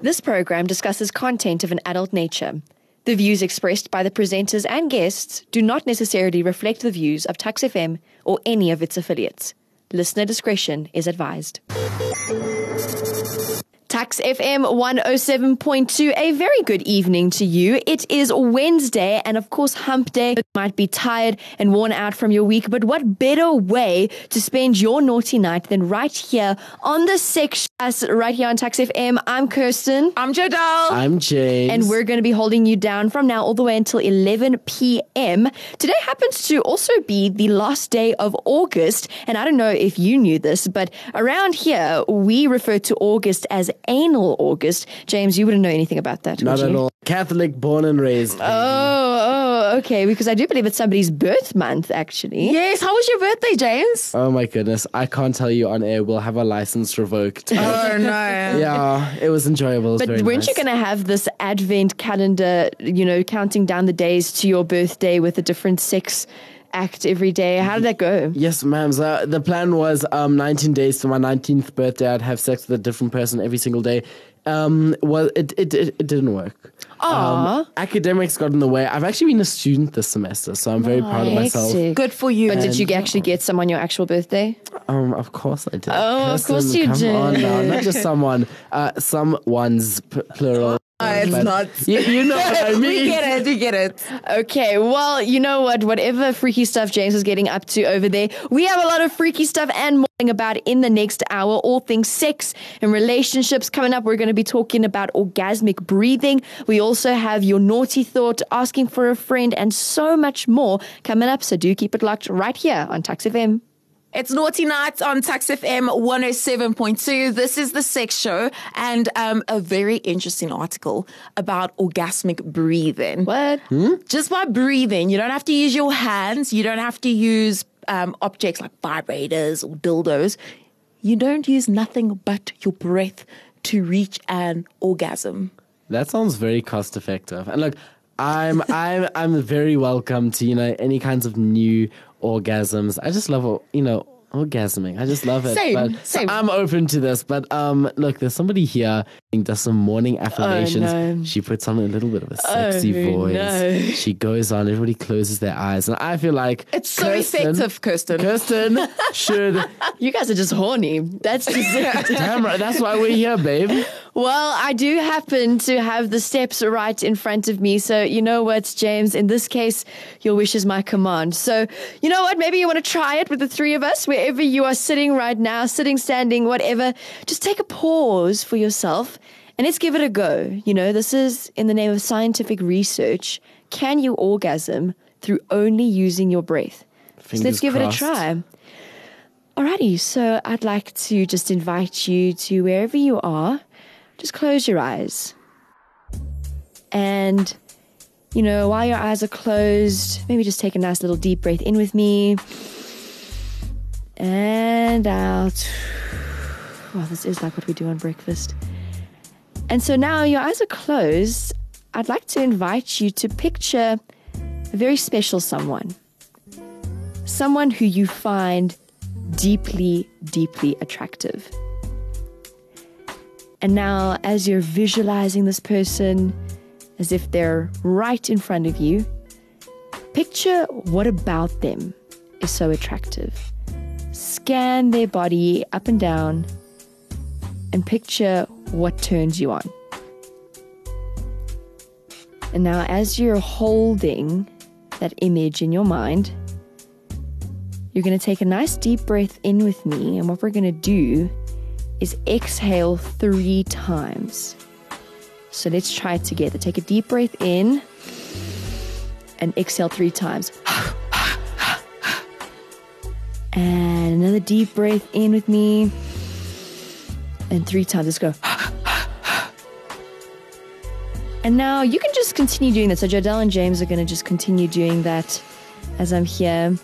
This program discusses content of an adult nature. The views expressed by the presenters and guests do not necessarily reflect the views of Tuks FM or any of its affiliates. Listener discretion is advised. Tuks FM 107.2. A very good evening to you. It is Wednesday, and of course, hump day. You might be tired and worn out from your week, but what better way to spend your naughty night than right here on the section, right here on Tuks FM? I'm Kirsten. I'm Jodell. I'm James. And we're going to be holding you down from now all the way until 11 p.m. Today happens to also be the last day of August. And I don't know if you knew this, but around here, we refer to August as anal August. James, you wouldn't know anything about that. Not would at you? all. Catholic, born and raised. Oh, oh, okay. Because I do believe it's somebody's birth month, actually. Yes, how was your birthday, James? Oh my goodness. I can't tell you on air. We'll have our license revoked. Oh no. yeah, it was enjoyable. It was But very weren't you going to have this advent calendar, you know, counting down the days to your birthday with a different sex act every day? How did that go? Yes, ma'am. So the plan was um, 19 days to my 19th birthday. I'd have sex with a different person every single day. Um, well, it, it, it, it didn't work. Aw. Um, academics got in the way. I've actually been a student this semester, so I'm very proud of myself. Good for you. But did you actually get some on your actual birthday? Um, of course I did. Oh, of course you come did. on now. Not just someone, uh, someone's p- plural. Oh, it's But not. You, you know what I mean. we get it. We get it. Okay, well, you know what? Whatever freaky stuff James is getting up to over there, we have a lot of freaky stuff and more about in the next hour. All things sex and relationships coming up. We're going to be talking about orgasmic breathing. We also have your naughty thought, asking for a friend, and so much more coming up. So do keep it locked right here on Tuks FM. It's Naughty Nights on Tuks FM 107.2. This is the sex show and um, a very interesting article about orgasmic breathing. What? Just by breathing, you don't have to use your hands, you don't have to use um, objects like vibrators or dildos. You don't use nothing but your breath to reach an orgasm. That sounds very cost effective. And look, I'm I'm I'm very welcome to you know any kinds of new orgasms. I just love you know orgasming. I just love it. Same, but, so same. I'm open to this. But um, look, there's somebody here who does some morning affirmations. no. She puts on a little bit of a sexy Oh, voice. no. She goes on. Everybody closes their eyes, and I feel like It's so Kirsten- effective, Kirsten. Kirsten should. You guys are just horny. That's just. Damn right. That's why we're here, babe. Well, I do happen to have the steps right in front of me. So, you know what, James? In this case, your wish is my command. So, you know what? Maybe you want to try it with the three of us, wherever you are sitting right now, sitting, standing, whatever. Just take a pause for yourself and let's give it a go. You know, this is in the name of scientific research. Can you orgasm through only using your breath? so let's give crossed. it a try. Alrighty, so I'd like to just invite you to wherever you are, just close your eyes. And, you know, while your eyes are closed, maybe just take a nice little deep breath in with me. And out. Oh, this is like what we do on breakfast. And so now your eyes are closed. I'd like to invite you to picture a very special someone. Someone who you find deeply, deeply attractive. And now, as you're visualizing this person as if they're right in front of you, picture what about them is so attractive. Scan their body up and down and picture what turns you on. And now, as you're holding that image in your mind, you're going to take a nice deep breath in with me, and what we're going to do is exhale three times. So let's try it together. Take a deep breath in and exhale three times. And another deep breath in with me. And three times. Let's go. And now you can just continue doing that. So Jodell and James are going to just continue doing that as I'm here.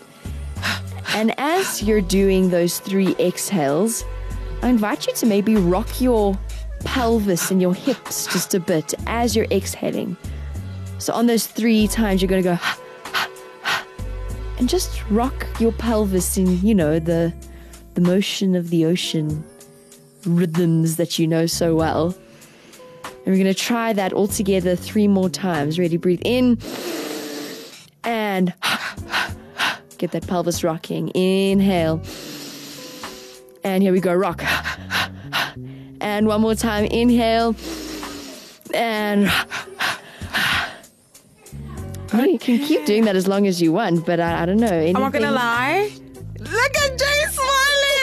And as you're doing those three exhales, I invite you to maybe rock your pelvis and your hips just a bit as you're exhaling. So on those three times, you're going to go and just rock your pelvis in, you know, the the motion of the ocean rhythms that you know so well. And we're going to try that all together three more times. Ready? Breathe in. And get that pelvis rocking. Inhale. And here we go. Rock. And one more time. Inhale. And you can keep doing that as long as you want, but I, I don't know. I'm not gonna lie. Look at Jay smiling.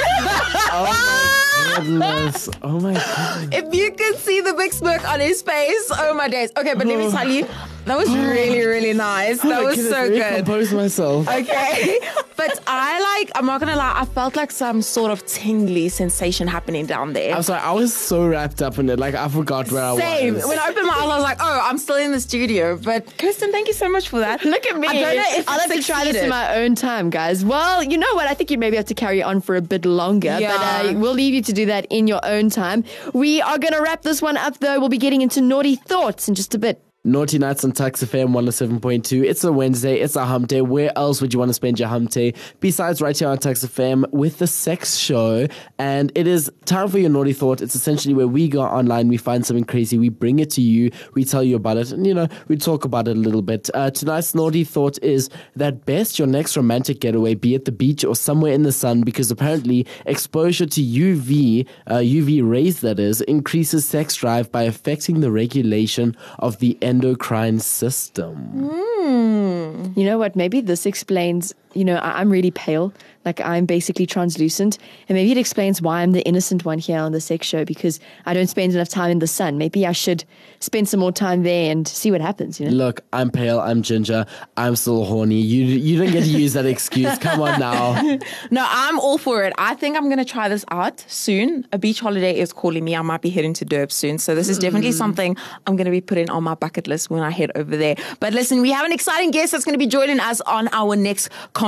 Oh goodness. Oh my god. if you could see the big smirk on his face, oh my days. Okay, but let me tell you, that was really, really nice. That I was couldn't so really good. Compose myself. Okay. but I like, I'm not gonna lie, I felt like some sort of tingly sensation happening down there. I'm sorry. I was so wrapped up in it. Like I forgot where Same. I was. Same. When I opened my eyes, I was like, oh, I'm still in the studio. But Kirsten, thank you so much for that. Look at me. I don't know if I'll it have to try this in my own time, guys. Well, you know what? I think you maybe have to carry on for a bit longer, Yeah. but uh, we'll leave you to do that in your own time. We are going to wrap this one up, though. We'll be getting into naughty thoughts in just a bit. Naughty Nights on Tuks FM 107.2. It's a Wednesday. It's a hump day. Where else would you want to spend your hump day besides right here on Tuks FM with the sex show? And it is time for your naughty thought. It's essentially where we go online, we find something crazy, we bring it to you, we tell you about it, and you know, we talk about it a little bit. Uh, tonight's naughty thought is that best your next romantic getaway be at the beach or somewhere in the sun because apparently exposure to UV, uh, UV rays that is, increases sex drive by affecting the regulation of the endocrine system. Hmm. You know what? Maybe this explains, you know, I- I'm really pale. Like I'm basically translucent. And maybe it explains why I'm the innocent one here on the sex show because I don't spend enough time in the sun. Maybe I should spend some more time there and see what happens, you know? Look, I'm pale, I'm ginger, I'm still horny. You you don't get to use that excuse. Come on now. No, I'm all for it. I think I'm going to try this out soon. A beach holiday is calling me. I might be heading to Durb soon. So this is definitely mm. something I'm going to be putting on my bucket list when I head over there. But listen, we have an exciting guest that's going to be joining us on our next conversation.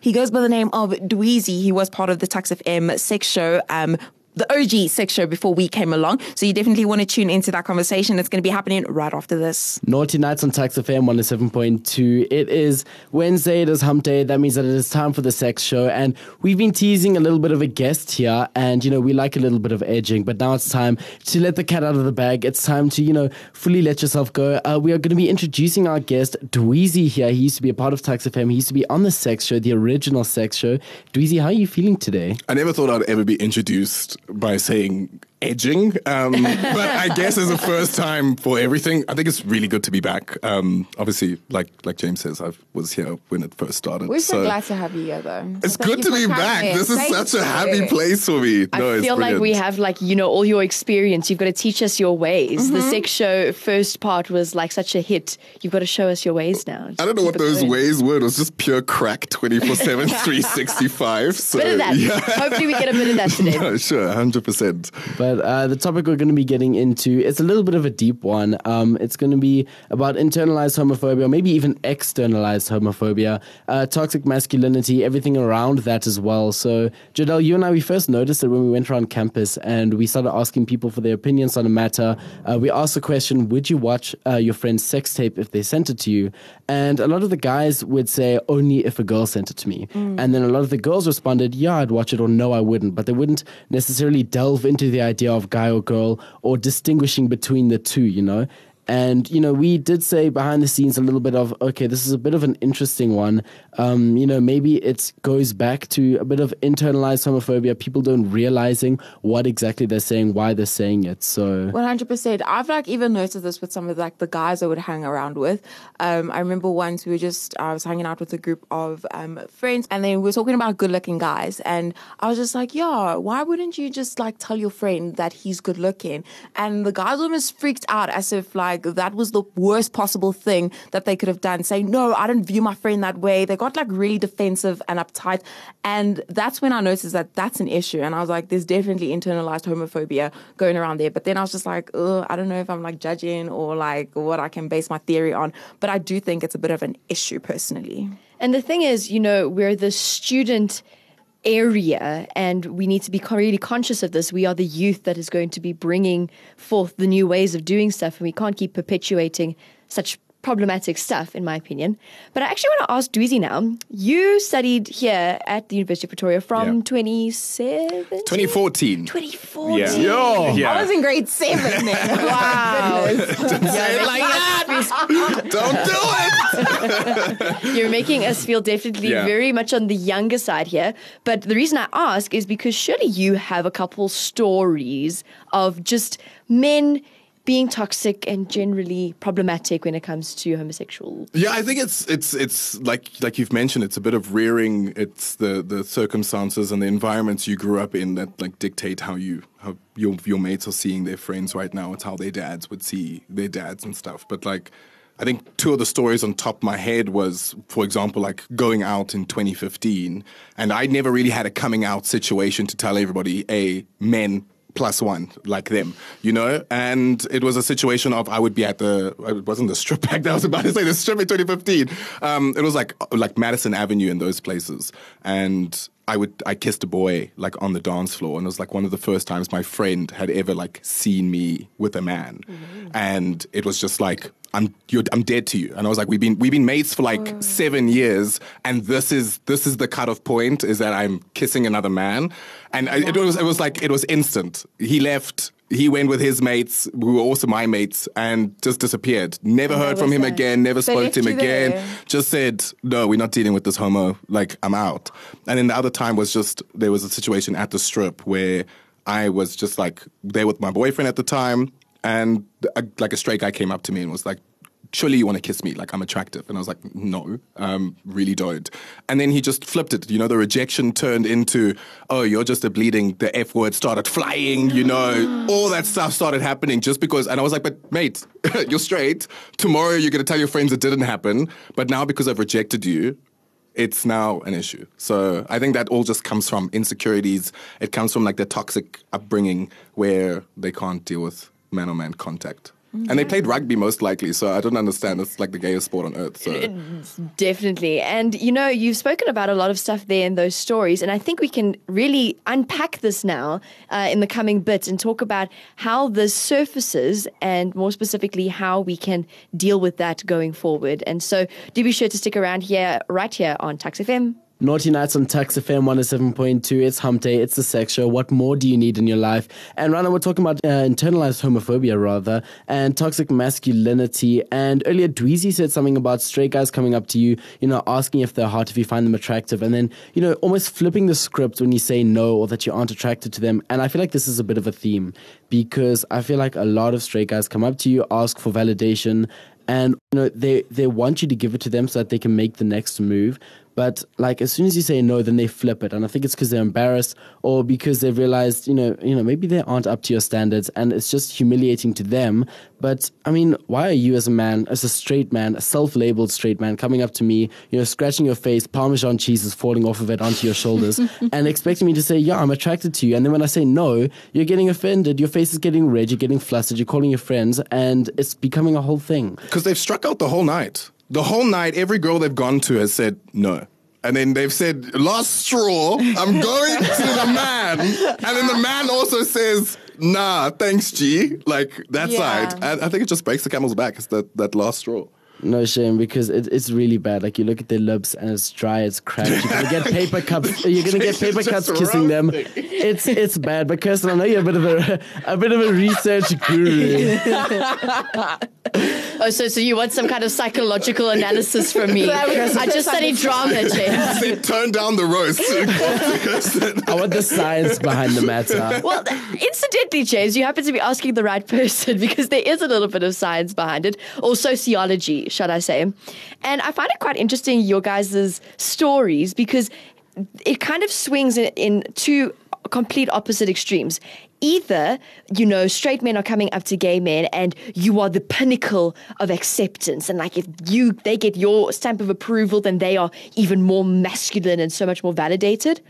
He goes by the name of Dweezy. He was part of the Tuks FM sex show. Um, the OG sex show before we came along. So you definitely want to tune into that conversation. It's going to be happening right after this. Naughty Nights on Tuks FM 107.2. It is Wednesday, it is hump day. That means that it is time for the sex show. And we've been teasing a little bit of a guest here. And, you know, we like a little bit of edging. But now it's time to let the cat out of the bag. It's time to, you know, fully let yourself go. Uh, we are going to be introducing our guest, Dweezy, here. He used to be a part of Tuks FM. He used to be on the sex show, the original sex show. Dweezy, how are you feeling today? I never thought I'd ever be introduced by saying edging, um, but I guess it's the first time for everything. I think it's really good to be back. Um, obviously, like like James says, I was here when it first started. We're so, glad to have you here, though. It's good to be back. This is such a happy place for me. I No, it's feel like we have like you know all your experience. You've got to teach us your ways. The sex show first part was like such a hit. You've got to show us your ways now. I don't know what those going. ways were. It was just pure crack 24 7, 365. So, Bit of that. yeah. Hopefully, we get a bit of that today. No, sure, 100%. But uh, the topic we're going to be getting into it's a little bit of a deep one. Um, it's going to be about internalized homophobia, maybe even externalized homophobia, uh, toxic masculinity, everything around that as well. So, Jodell, you and I we first noticed it when we went around campus and we started asking people for their opinions on a matter. Uh, we asked the question: Would you watch uh, your friend's sex tape if they sent it to you? And a lot of the guys would say only if a girl sent it to me, and then a lot of the girls responded, "Yeah, I'd watch it," or "No, I wouldn't." But they wouldn't necessarily delve into the idea of guy or girl or distinguishing between the two, you know? And, you know, we did say behind the scenes a little bit of, okay, this is a bit of an interesting one. Um, you know, maybe it goes back to a bit of internalized homophobia, people don't realizing what exactly they're saying, why they're saying it. So, One hundred percent. I've like even noticed this with some of like the guys I would hang around with. Um, I remember once we were just I was hanging out with a group of um, friends, and then we were talking about good-looking guys, and I was just like, "Yeah, why wouldn't you just like tell your friend that he's good-looking?" And the guys almost freaked out as if like that was the worst possible thing that they could have done. Saying, "No, I don't view my friend that way." They got like really defensive and uptight, and that's when I noticed that that's an issue. And I was like, "There's definitely internalized homophobia going around there." But then I was just like, Ugh, I don't know if I'm like judging or like what I can base my theory on. But I do think it's a bit of an issue personally. And the thing is, you know, we're the student area and we need to be really conscious of this. We are the youth that is going to be bringing forth the new ways of doing stuff, and we can't keep perpetuating such problematic stuff, in my opinion. But I actually want to ask Dweezy now. You studied here at the University of Pretoria from Yeah. 27? 2014. 2014. Yeah. Yo. Yeah. I was in grade seven then. wow. Don't say it like that. Don't do it. You're making us feel definitely Yeah. very much on the younger side here. But the reason I ask is because surely you have a couple stories of just men being toxic and generally problematic when it comes to homosexual. Yeah, I think it's it's it's like like you've mentioned, it's a bit of rearing. It's the the circumstances and the environments you grew up in that like dictate how you how your your mates are seeing their friends right now. It's how their dads would see their dads and stuff. But like. I think two of the stories on top of my head was, for example, like going out in 2015, and I never really had a coming out situation to tell everybody, a men plus one like them, you know? And it was a situation of I would be at the, it wasn't the strip back that I was about to say, the strip in 2015. Um, it was like, like Madison Avenue in those places. And I would, I kissed a boy like on the dance floor. And it was like one of the first times my friend had ever like seen me with a man. Mm-hmm. And it was just like, I'm you're, I'm dead to you. And I was like, we've been we've been mates for like oh. seven years, and this is this is the cutoff point is that I'm kissing another man, and I, it was it was like it was instant. He left. He went with his mates, who were also my mates, and just disappeared. Never heard from him that? again. Never spoke to him again. there. Just said, no, we're not dealing with this homo. Like I'm out. And then the other time was just there was a situation at the strip where I was just like there with my boyfriend at the time, and a, like a straight guy came up to me and was like, "Surely you want to kiss me? Like I'm attractive." And I was like, "No, um, really don't." And then he just flipped it. You know, the rejection turned into, "Oh, you're just a bleeding." The f word started flying. You know, all that stuff started happening just because. And I was like, "But mate, you're straight. Tomorrow you're gonna tell your friends it didn't happen. But now because I've rejected you." it's now an issue. So I think that all just comes from insecurities. It comes from like the toxic upbringing where they can't deal with man on man contact. And they played rugby most likely, so I don't understand. It's like the gayest sport on earth. So Definitely. And you know, you've spoken about a lot of stuff there in those stories. And I think we can really unpack this now uh, in the coming bit and talk about how this surfaces and more specifically how we can deal with that going forward. And so do be sure to stick around here, right here on Tuks FM. Naughty Nights on Tuks FM 107.2. It's Hump Day. It's the sex show. What more do you need in your life? And right now we're talking about uh, internalized homophobia, rather, and toxic masculinity. And earlier, Dweezy said something about straight guys coming up to you, you know, asking if they're hot, if you find them attractive, and then, you know, almost flipping the script when you say no or that you aren't attracted to them. And I feel like this is a bit of a theme because I feel like a lot of straight guys come up to you, ask for validation, and you know they they want you to give it to them so that they can make the next move but like as soon as you say no then they flip it. And i think it's because they're embarrassed or because they've realized you know you know maybe they aren't up to your standards and it's just humiliating to them. But i mean why are you as a man as a straight man a self-labeled straight man coming up to me you know scratching your face parmesan cheese is falling off of it onto your shoulders and expecting me to say yeah i'm attracted to you. And then when i say no you're getting offended. Your face is getting red. You're getting flustered. You're calling your friends and it's becoming a whole thing. Because they've struck out the whole night. The whole night, every girl they've gone to has said no. And then they've said, last straw, I'm going to the man. And then the man also says, nah, thanks, G. Like that Yeah. side. And I think it just breaks the camel's back. It's that, that last straw. No shame because it, it's really bad. Like you look at their lips and it's dry, it's cracked. You're gonna get paper cups. You're gonna get paper cups kissing them. It's it's bad. But Kirsten, I know you're a bit of a a bit of a research guru. Oh, so so you want some kind of psychological analysis from me? I just studied drama, James. They turned down the roast. I want the science behind the matter. Well, incidentally, James, you happen to be asking the right person because there is a little bit of science behind it, or sociology, should I say. And I find it quite interesting, your guys' stories, because it kind of swings in, in two complete opposite extremes. Either, you know, straight men are coming up to gay men and you are the pinnacle of acceptance. And like if you they get your stamp of approval, then they are even more masculine and so much more validated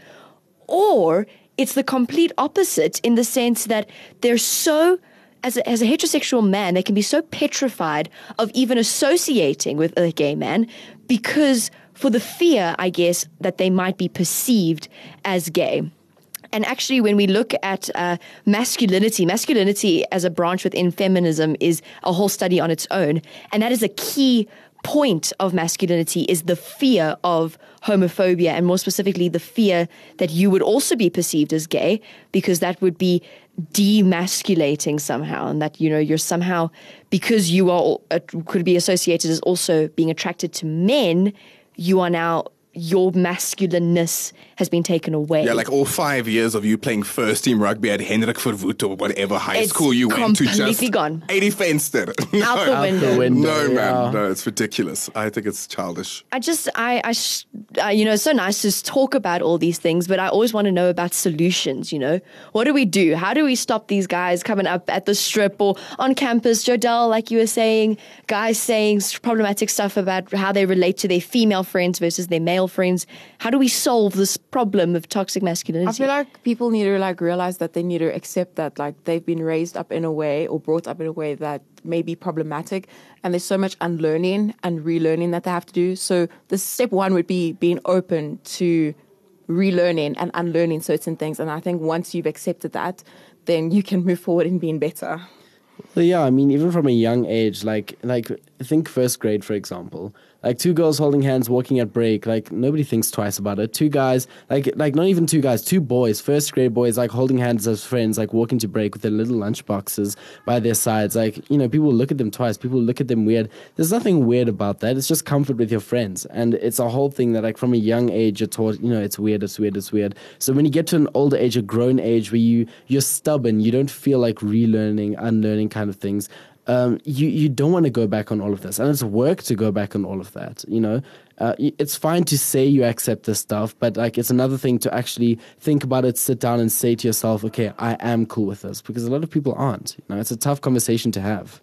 or it's the complete opposite in the sense that they're so as a, as a heterosexual man they can be so petrified of even associating with a gay man because for the fear i guess that they might be perceived as gay and actually, when we look at uh, masculinity, masculinity as a branch within feminism is a whole study on its own. And that is a key point of masculinity is the fear of homophobia and more specifically the fear that you would also be perceived as gay because that would be demasculating somehow, and that you know you're somehow because you are uh, could be associated as also being attracted to men. You are now your masculineness has been taken away. Yeah, like all five years of you playing first team rugby at Hendrik Verwoerd or whatever high It's school you went to just gone. 80 Fenster. no. out the Out the window. window. No, man. No, it's ridiculous. I think it's childish. I just, I, I, sh- uh, you know, it's so nice to s- talk about all these things, but I always want to know about solutions. You know, what do we do? How do we stop these guys coming up at the strip or on campus? Jodell, like you were saying, guys saying problematic stuff about how they relate to their female friends versus their male friends. How do we solve this problem of toxic masculinity? I feel like people need to like realize that they need to accept that like they've been raised up in a way or brought up in a way that may be problematic and there's so much unlearning and relearning that they have to do. So the step one would be being open to relearning and unlearning certain things. And I think once you've accepted that, then you can move forward in being better. Well, yeah, I mean, even from a young age, like like think first grade, for example. Like two girls holding hands walking at break, like nobody thinks twice about it. Two guys, like like not even two guys, two boys, first grade boys, like holding hands as friends, like walking to break with their little lunch boxes by their sides. Like you know, people look at them twice. People look at them weird. There's nothing weird about that. It's just comfort with your friends, and it's a whole thing that like from a young age you're taught. You know, it's weird, it's weird, it's weird. So when you get to an older age, a grown age, where you you're stubborn, you don't feel like relearning, unlearning kind of things um, you you don't want to go back on all of this, and it's work to go back on all of that. You know, uh, it's fine to say you accept this stuff, but like it's another thing to actually think about it, sit down, and say to yourself, "Okay, I am cool with this," because a lot of people aren't. You know, it's a tough conversation to have.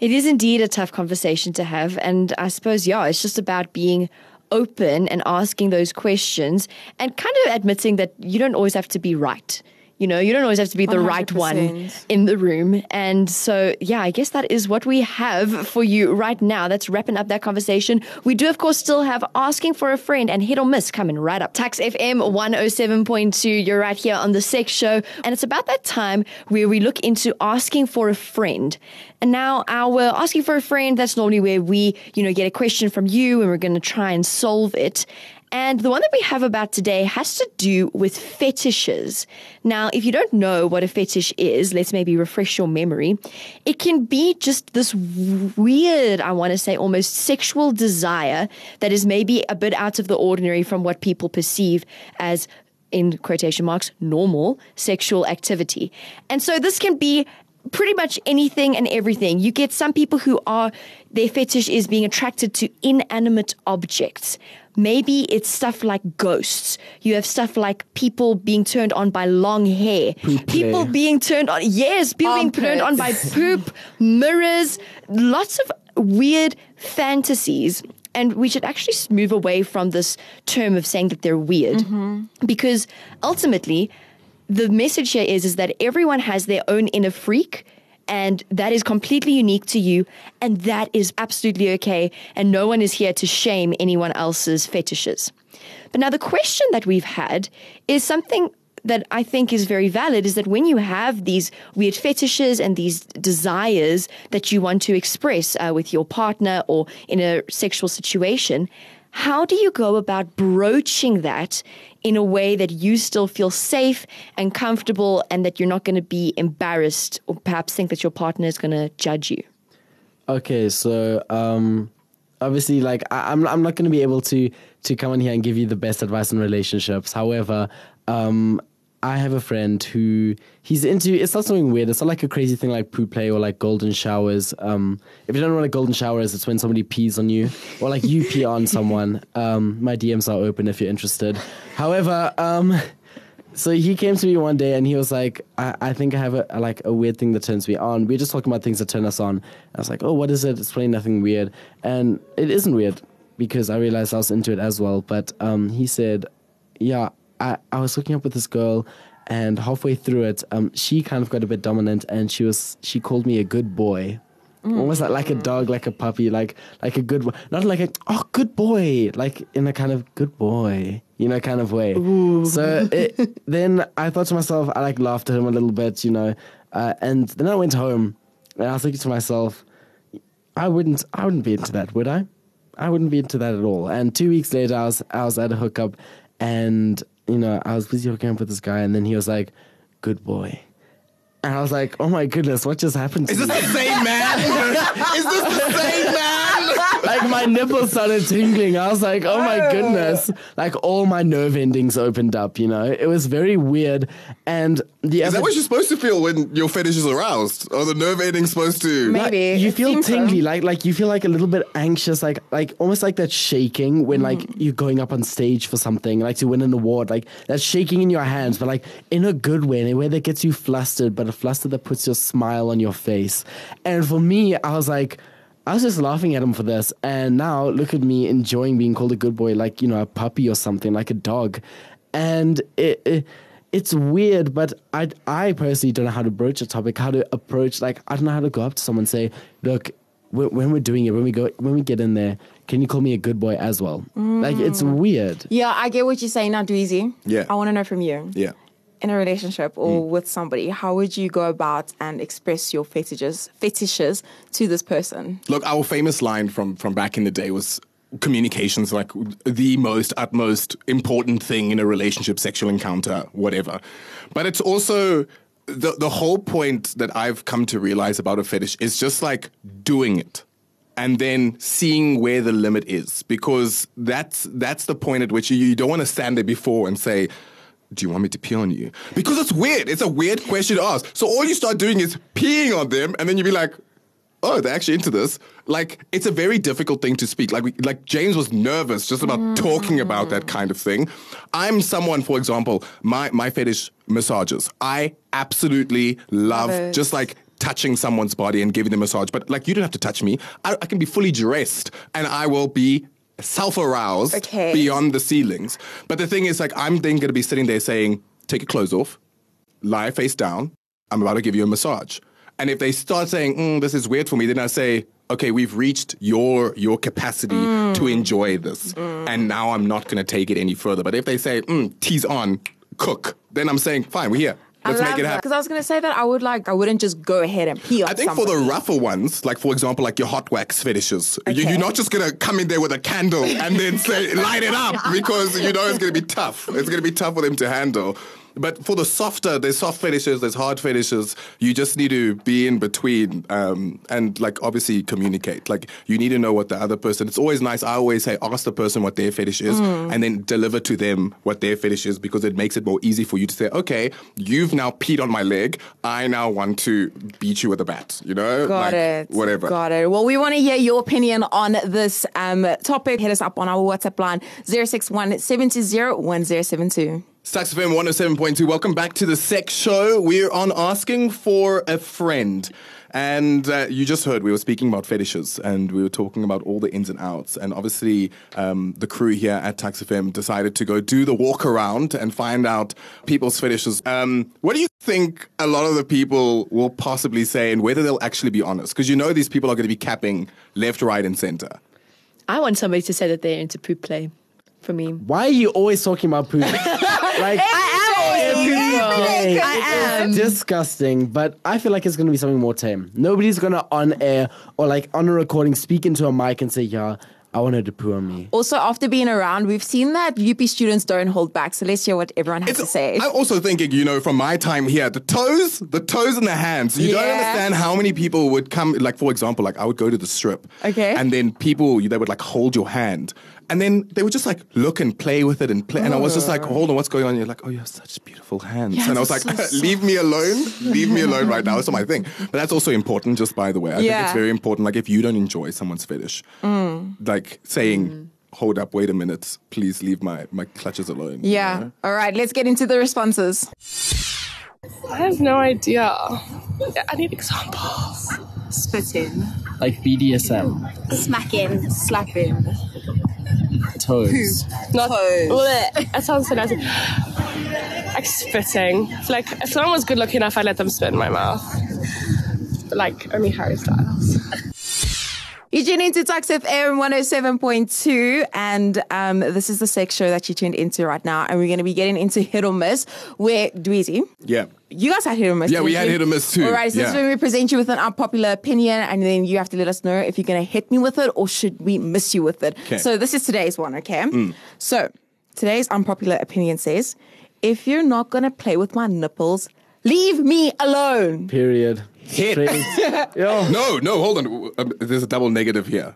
It is indeed a tough conversation to have. And I suppose, yeah, it's just about being open and asking those questions and kind of admitting that you don't always have to be right. You know, you don't always have to be the right one in the room. And so, yeah, I guess that is what we have for you right now. That's wrapping up that conversation. We do, of course, still have Asking for a Friend and Hit or Miss coming right up. Tuks FM 107.2. You're right here on the Sex Show. And it's about that time where we look into asking for a friend. And now our asking for a friend, that's normally where we, you know, get a question from you and we're going to try and solve it. And the one that we have about today has to do with fetishes. Now, if you don't know what a fetish is, let's maybe refresh your memory. It can be just this weird, I want to say, almost sexual desire that is maybe a bit out of the ordinary from what people perceive as in quotation marks, normal sexual activity. And so this can be pretty much anything and everything. You get some people who are, their fetish is being attracted to inanimate objects. Maybe it's stuff like ghosts. You have stuff like people being turned on by long hair. People play. being turned on, yes, people being turned on by poop, mirrors, lots of weird fantasies. And we should actually move away from this term of saying that they're weird because ultimately, the message here is, is that everyone has their own inner freak and that is completely unique to you and that is absolutely okay and no one is here to shame anyone else's fetishes. But now the question that we've had is something that I think is very valid is that when you have these weird fetishes and these desires that you want to express uh, with your partner or in a sexual situation, how do you go about broaching that in a way that you still feel safe and comfortable and that you're not going to be embarrassed or perhaps think that your partner is going to judge you? Okay, so um, obviously, like I, I'm, I'm not going to be able to to come in here and give you the best advice on relationships. However, um, I have a friend who he's into. It's not something weird. It's not like a crazy thing like poo play or like golden showers. Um, if you don't know what a golden shower is, it's when somebody pees on you or like you pee on someone. Um, my DMs are open if you're interested. However, um, so he came to me one day and he was like, I, I think I have a, a, like a weird thing that turns me on. We are just talking about things that turn us on. I was like, oh, what is it? It's probably nothing weird. And it isn't weird because I realized I was into it as well. But um, he said, yeah, I, I was hooking up with this girl and halfway through it, um, she kind of got a bit dominant and she was she called me a good boy. Almost like, like a dog, like a puppy, like like a good, not like a oh good boy, like in a kind of good boy, you know, kind of way. So it, then I thought to myself, I like laughed at him a little bit, you know, uh, and then I went home and I was thinking to myself, I wouldn't, I wouldn't be into that, would I? I wouldn't be into that at all. And two weeks later, I was I was at a hookup, and you know I was busy hooking up with this guy, and then he was like, "Good boy," And I was like, oh my goodness, what just happened to Is me? this the same man? Is this the same man? Like my nipples started tingling. I was like, oh my goodness. Like all my nerve endings opened up, you know? It was very weird. And the Is other that what you're supposed to feel when your fetish is aroused? Or the nerve endings supposed to? Maybe. like, you feel seems so. tingly, like like you feel like a little bit anxious, like like almost like that shaking when like Mm. you're going up on stage for something, like to win an award, like that shaking in your hands, but like in a good way, in a way that gets you flustered, but a fluster that puts your smile on your face. And for me, I was like. I was just laughing at him for this, and now look at me enjoying being called a good boy, like you know, a puppy or something, like a dog. And it, it it's weird, but I I personally don't know how to broach a topic, how to approach. Like I don't know how to go up to someone and say, "Look, when, when we're doing it, when we go, when we get in there, can you call me a good boy as well?" Like it's mm. weird. Yeah, I get what you're saying now, Dweezy. Yeah. I want to know from you. Yeah. In a relationship or mm. with somebody, how would you go about and express your fetishes fetishes to this person? Look, our famous line from from back in the day was communications like the most utmost important thing in a relationship, sexual encounter, whatever. But it's also the the whole point that I've come to realize about a fetish is just like doing it and then seeing where the limit is because that's that's the point at which you, you don't want to stand there before and say do you want me to pee on you? Because it's weird. It's a weird question to ask. So all you start doing is peeing on them, and then you'd be like, oh, they're actually into this. Like, it's a very difficult thing to speak. Like, we, like James was nervous just about talking about that kind of thing. I'm someone, for example, my my fetish massages. I absolutely love, Love just like touching someone's body and giving them a massage. But like, you don't have to touch me. I, I can be fully dressed, and I will be self-aroused Okay. beyond the ceilings. But the thing is, like, I'm then going to be sitting there saying, take your clothes off, lie face down. I'm about to give you a massage. And if they start saying, mm, this is weird for me, then I say, okay, we've reached your your capacity Mm. to enjoy this. And now I'm not going to take it any further. But if they say, mm, tease on, cook, then I'm saying, fine, we're here. Let's make it happen. Because I was going to say that I would like, I wouldn't just go ahead and pee I think for the somebody. rougher ones, like for example, like your hot wax fetishes, you, Okay. you're not just gonna come in there with a candle and then say light it up because you know it's gonna be tough. It's gonna be tough for them to handle. But for the softer, there's soft fetishes, there's hard fetishes. You just need to be in between um, and like obviously communicate. Like you need to know what the other person. It's always nice. I always say ask the person what their fetish is and then deliver to them what their fetish is because it makes it more easy for you to say, okay, you've now peed on my leg. I now want to beat you with a bat. You know, Got Like, it. Whatever. Got it. Well, we want to hear your opinion on this um, topic. Hit us up on our WhatsApp line 061 720 1072. Tuks FM 107.2. Welcome back to the Sex Show. We're on Asking for a Friend. And uh, you just heard we were speaking about fetishes and we were talking about all the ins and outs. And obviously, um, the crew here at Tuks FM decided to go do the walk around and find out people's fetishes. Um, what do you think a lot of the people will possibly say and whether they'll actually be honest? Because you know these people are going to be capping left, right, and center. I want somebody to say that they're into poop play for me. Why are you always talking about poop? like I am. It's disgusting, but I feel like it's going to be something more tame. Nobody's going to on air or like on a recording speak into a mic and say, "Yeah, I wanted to poo on me." Also, after being around, we've seen that UP students don't hold back. So let's hear what everyone has to say. I'm also thinking, you know, from my time here, the toes, the toes and the hands. You don't understand how many people would come. Like, for example, like I would go to the strip, Okay. and then people they would like hold your hand, and then they would just like look and play with it and play. And I was just like, oh. hold on, what's going on? You're like, oh, you have such beautiful hands, Yes, and I was like, so leave me alone, leave me alone right now. That's not my thing. But that's also important, just by the way. I think it's very important. Like, if you don't enjoy someone's fetish, mm. like saying. Mm. Hold up, wait a minute. Please leave my, my clutches alone. you yeah. know? All right, let's get into the responses. I have no idea. I need examples. Spitting, Like BDSM, smacking, slapping, toes. Not Toes. Blech. That sounds so nasty. Like spitting. Like if someone was good looking enough, I'd let them spit in my mouth. But like only Harry Styles. You tune into Tuks FM 107.2, and um, this is the sex show that you tuned into right now. And we're going to be getting into hit or miss, where Dweezy, Yeah. you guys had hit or miss. Yeah, we didn't had you? hit or miss too. All right, so this is Yeah. when we present you with an unpopular opinion, and then you have to let us know if you're going to hit me with it or should we miss you with it. 'Kay. So this is today's one, okay? So today's unpopular opinion says, if you're not going to play with my nipples, Leave me alone. Period. Hit. Straight- Yo. No, no, hold on. Um, there's a double negative here.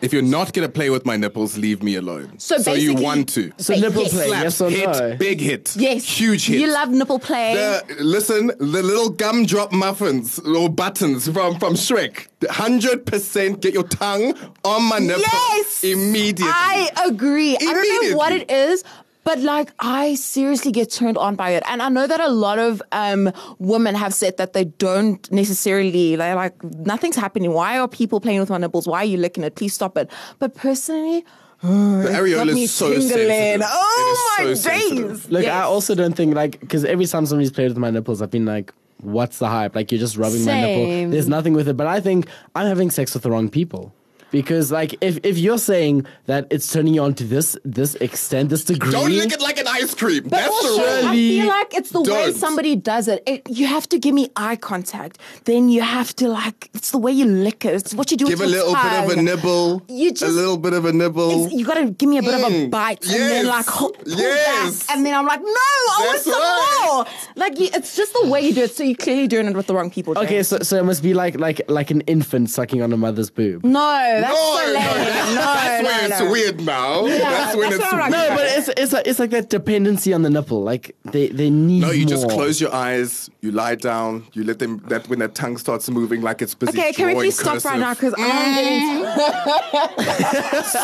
If you're not gonna play with my nipples, leave me alone. So you basically- want to? So nipple Yes. play, Slap, yes or hit, no? big hit, Yes. huge hit. You love nipple play. The, listen, the little gumdrop muffins or buttons from, from Shrek. 100% get your tongue on my nipple yes. immediately. I agree. I don't know what it Immediately. is. But like, I seriously get turned on by it, and I know that a lot of um, women have said that they don't necessarily. They're like, nothing's happening. Why are people playing with my nipples? Why are you licking it? Please stop it. But personally, the got areola me is so tingling. sensitive. Oh It my is so days! sensitive. Look, I also don't think like because every time somebody's played with my nipples, I've been like, "What's the hype?" Like you're just rubbing my nipple. There's nothing with it. But I think I'm having sex with the wrong people. Because like if, if you're saying that it's turning you on to this this extent, this degree, Don't lick it like an ice cream. But That's also, the I feel like it's the way Don't. somebody does it. it. You have to give me eye contact. Then you have to like. It's the way you lick it. It's what you do. With Give a with your little bit of a nibble. You a little bit of a nibble. It's- you gotta give me a bit of a Mm, bite and then like ho- pull yes. back and then I'm like, no, I want some right. more. Like you, it's just the way you do it. So you're clearly doing it with the wrong people. James. Okay, so so it must be like like like an infant sucking on a mother's boob. no, that's no, so lame. that's, no, that's no, where no. it's weird now. that's when that's it's what weird. No, but it's it's like, it's like that dependency on the nipple. Like they they need No, you just close your eyes, you lie down, you let them that when their tongue starts moving like it's busy. Okay, can we drawing please stop right now? cursive. Because I'm getting.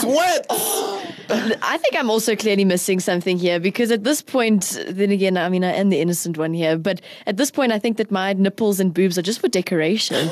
sweat. I think I'm also clearly missing something here because at this point, then again, I mean, I am the innocent one here, but at this point, I think that my nipples and boobs are just for decoration.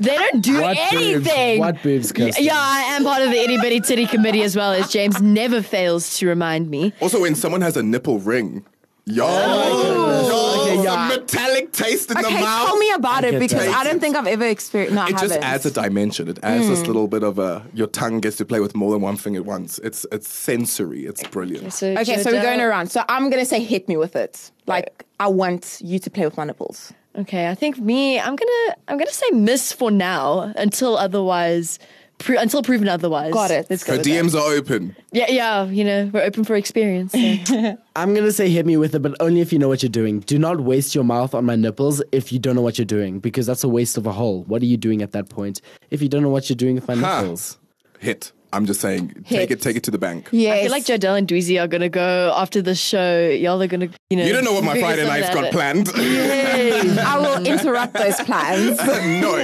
They don't do What boobs? anything. What boobs, Kirsten? Yeah, I am part of the itty bitty titty committee as well, as James never fails to remind me. Also, when someone has a nipple ring, yo, Oh Okay, yeah. the metallic taste in the Okay, mouth. tell me about I it because that. I don't think I've ever experienced. No, I it just haven't. adds a dimension. It adds this hmm. little bit of a. Your tongue gets to play with more than one thing at once. It's it's sensory. It's brilliant. So, Okay, so we're going around. So I'm gonna say hit me with it. Like I want you to play with my nipples. Okay, I think me, I'm gonna, I'm gonna say miss for now until otherwise, pro- until proven otherwise. Got it. Let's go. Her with that. DMs are open. Yeah, yeah. You know, we're open for experience. so. I'm gonna say hit me with it, but only if you know what you're doing. Do not waste your mouth on my nipples if you don't know what you're doing, because that's a waste of a hole. What are you doing at that point if you don't know what you're doing with my Ha. nipples? Hit. I'm just saying, Hit. take it, take it to the bank. Yeah, I feel like Jodell and Dweezy are gonna go after the show. Y'all are gonna, you know. You don't know what my Friday something night's out. got planned. I will interrupt those plans. no.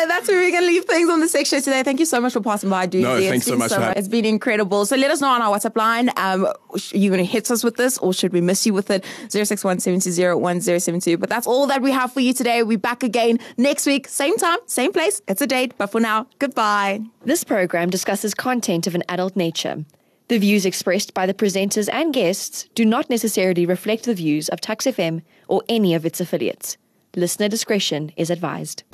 And that's where we're going to leave things on the section today. Thank you so much for passing by, dude. No, It's thanks so been much for having- It's been incredible. So let us know on our WhatsApp line. Um, sh- you going to hit us with this or should we miss you with it? 061 But that's all that we have for you today. We'll be back again next week. Same time, same place. It's a date. But for now, goodbye. This program discusses content of an adult nature. The views expressed by the presenters and guests do not necessarily reflect the views of Tuks FM or any of its affiliates. Listener discretion is advised.